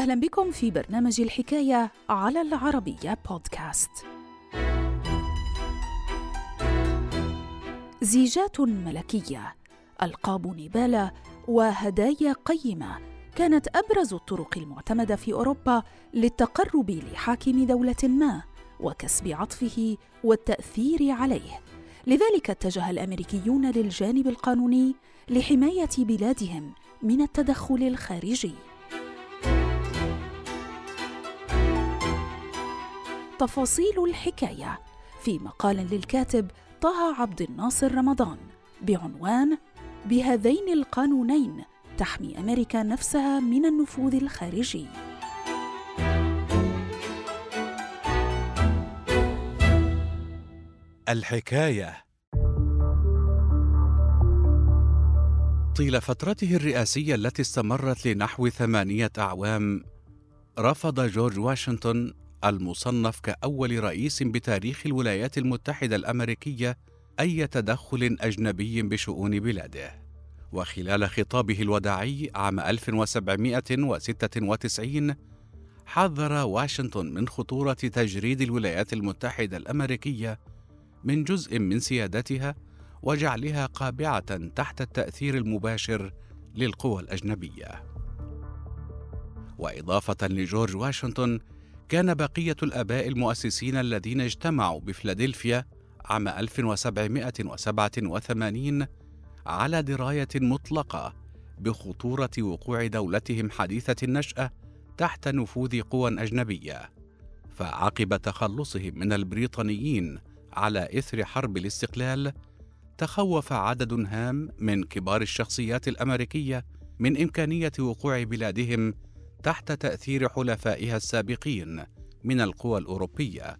أهلا بكم في برنامج الحكاية على العربية بودكاست. زيجات ملكية، ألقاب نبالة وهدايا قيمة كانت أبرز الطرق المعتمدة في أوروبا للتقرب لحاكم دولة ما وكسب عطفه والتأثير عليه. لذلك اتجه الأمريكيون للجانب القانوني لحماية بلادهم من التدخل الخارجي. تفاصيل الحكاية. في مقال للكاتب طه عبد الناصر رمضان بعنوان بهذين القانونين تحمي أمريكا نفسها من النفوذ الخارجي. الحكاية. طيل فترته الرئاسية التي استمرت لنحو ثمانية أعوام رفض جورج واشنطن المصنف كأول رئيس بتاريخ الولايات المتحدة الأمريكية أي تدخل أجنبي بشؤون بلاده. وخلال خطابه الوداعي عام 1796 حذر واشنطن من خطورة تجريد الولايات المتحدة الأمريكية من جزء من سيادتها وجعلها قابعة تحت التأثير المباشر للقوى الأجنبية. وإضافة لجورج واشنطن كان بقية الآباء المؤسسين الذين اجتمعوا بفلادلفيا عام 1787 على دراية مطلقة بخطورة وقوع دولتهم حديثة النشأة تحت نفوذ قوى أجنبية، فعقب تخلصهم من البريطانيين على إثر حرب الاستقلال، تخوف عدد هام من كبار الشخصيات الأمريكية من إمكانية وقوع بلادهم تحت تأثير حلفائها السابقين من القوى الأوروبية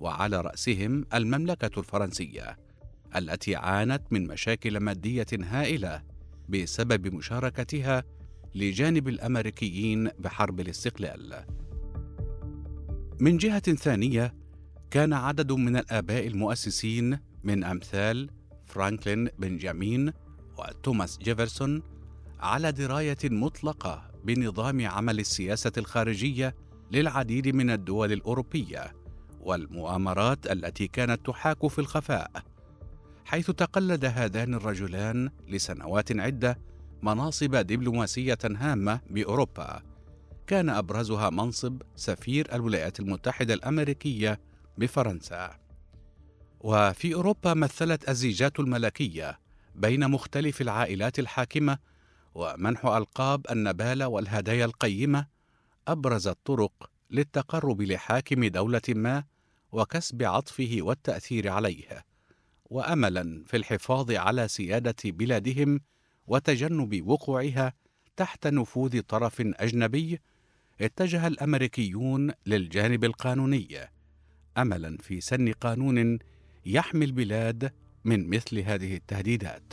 وعلى رأسهم المملكة الفرنسية التي عانت من مشاكل مادية هائلة بسبب مشاركتها لجانب الأمريكيين بحرب الاستقلال. من جهة ثانية كان عدد من الآباء المؤسسين من أمثال فرانكلين بنجامين وتوماس جيفرسون على دراية مطلقة بنظام عمل السياسة الخارجية للعديد من الدول الأوروبية والمؤامرات التي كانت تحاك في الخفاء حيث تقلد هذان الرجلان لسنوات عدة مناصب دبلوماسية هامة بأوروبا. كان أبرزها منصب سفير الولايات المتحدة الأمريكية بفرنسا. وفي أوروبا مثلت الزيجات الملكية بين مختلف العائلات الحاكمة ومنح ألقاب النبال والهدايا القيمة أبرز الطرق للتقرب لحاكم دولة ما وكسب عطفه والتأثير عليه واملا في الحفاظ على سيادة بلادهم وتجنب وقوعها تحت نفوذ طرف أجنبي اتجه الأمريكيون للجانب القانوني املا في سن قانون يحمي البلاد من مثل هذه التهديدات.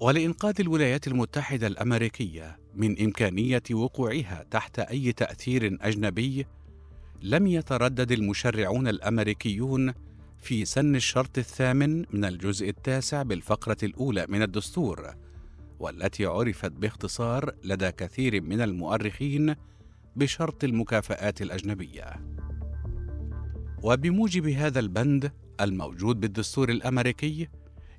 ولإنقاذ الولايات المتحدة الأمريكية من إمكانية وقوعها تحت أي تأثير أجنبي، لم يتردد المشرعون الأمريكيون في سن الشرط الثامن من الجزء التاسع بالفقرة الأولى من الدستور، والتي عرفت باختصار لدى كثير من المؤرخين بشرط المكافآت الأجنبية. وبموجب هذا البند الموجود بالدستور الأمريكي،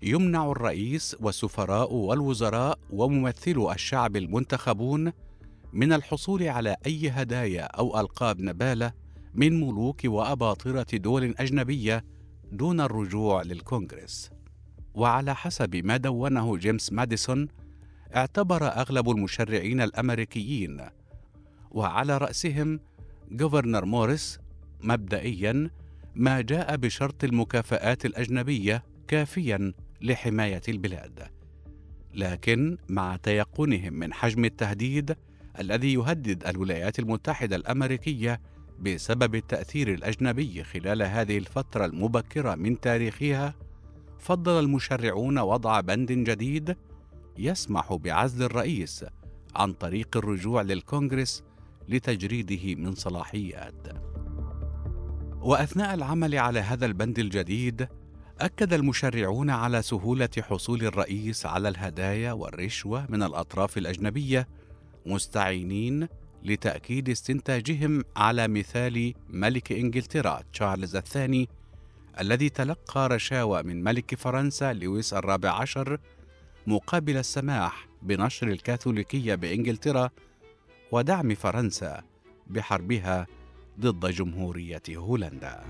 يمنع الرئيس والسفراء والوزراء وممثلو الشعب المنتخبون من الحصول على أي هدايا أو ألقاب نبالة من ملوك وأباطرة دول أجنبية دون الرجوع للكونغرس. وعلى حسب ما دونه جيمس ماديسون اعتبر أغلب المشرعين الأمريكيين وعلى رأسهم جوفرنر موريس مبدئيا ما جاء بشرط المكافآت الأجنبية كافيا لحماية البلاد. لكن مع تيقنهم من حجم التهديد الذي يهدد الولايات المتحدة الأمريكية بسبب التأثير الأجنبي خلال هذه الفترة المبكرة من تاريخها فضل المشرعون وضع بند جديد يسمح بعزل الرئيس عن طريق الرجوع للكونغرس لتجريده من صلاحيات. وأثناء العمل على هذا البند الجديد أكد المشرعون على سهولة حصول الرئيس على الهدايا والرشوة من الأطراف الأجنبية مستعينين لتأكيد استنتاجهم على مثال ملك إنجلترا تشارلز الثاني الذي تلقى رشاوى من ملك فرنسا لويس الرابع عشر مقابل السماح بنشر الكاثوليكية بإنجلترا ودعم فرنسا بحربها ضد جمهورية هولندا.